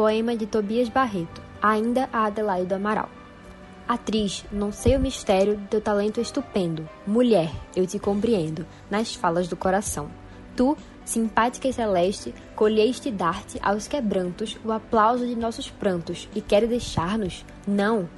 Poema de Tobias Barreto, ainda a Adelaide do Amaral. Atriz, não sei o mistério do teu talento estupendo. Mulher, eu te compreendo, nas falas do coração. Tu, simpática e celeste, colheste dar-te aos quebrantos o aplauso de nossos prantos e queres deixar-nos? Não!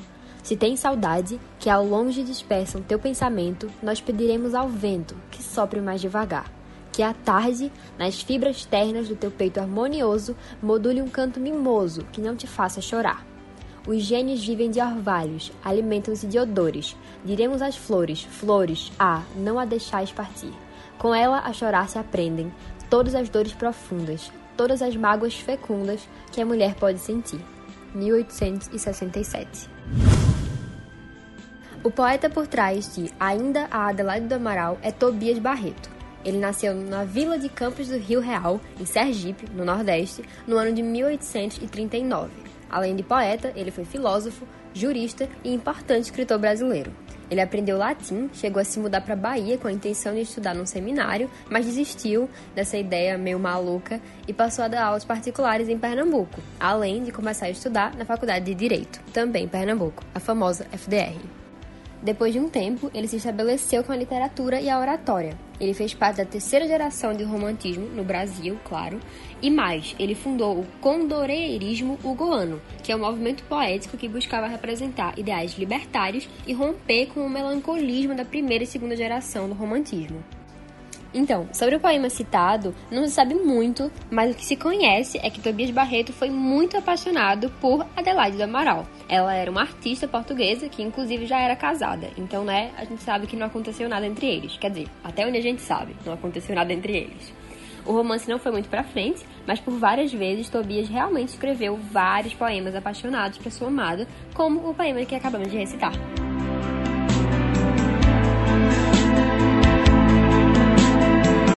Se tem saudade, que ao longe dispersam teu pensamento, nós pediremos ao vento que sopre mais devagar que à tarde, nas fibras ternas do teu peito harmonioso, module um canto mimoso que não te faça chorar. Os gênios vivem de orvalhos, alimentam-se de odores. Diremos às flores, flores, ah, não a deixais partir. Com ela a chorar se aprendem todas as dores profundas, todas as mágoas fecundas que a mulher pode sentir. 1867 O poeta por trás de Ainda a Adelaide do Amaral é Tobias Barreto. Ele nasceu na Vila de Campos do Rio Real, em Sergipe, no Nordeste, no ano de 1839. Além de poeta, ele foi filósofo, jurista e importante escritor brasileiro. Ele aprendeu latim, chegou a se mudar para Bahia com a intenção de estudar num seminário, mas desistiu dessa ideia meio maluca e passou a dar aulas particulares em Pernambuco, além de começar a estudar na Faculdade de Direito, também em Pernambuco, a famosa FDR. Depois de um tempo, ele se estabeleceu com a literatura e a oratória. Ele fez parte da terceira geração de romantismo no Brasil, claro, e mais, ele fundou o condoreirismo ugoano, que é um movimento poético que buscava representar ideais libertários e romper com o melancolismo da primeira e segunda geração do romantismo. Então, sobre o poema citado, não se sabe muito, mas o que se conhece é que Tobias Barreto foi muito apaixonado por Adelaide do Amaral. Ela era uma artista portuguesa que, inclusive, já era casada. Então, né, a gente sabe que não aconteceu nada entre eles. Quer dizer, até onde a gente sabe, não aconteceu nada entre eles. O romance não foi muito para frente, mas por várias vezes Tobias realmente escreveu vários poemas apaixonados para sua amada, como o poema que acabamos de recitar.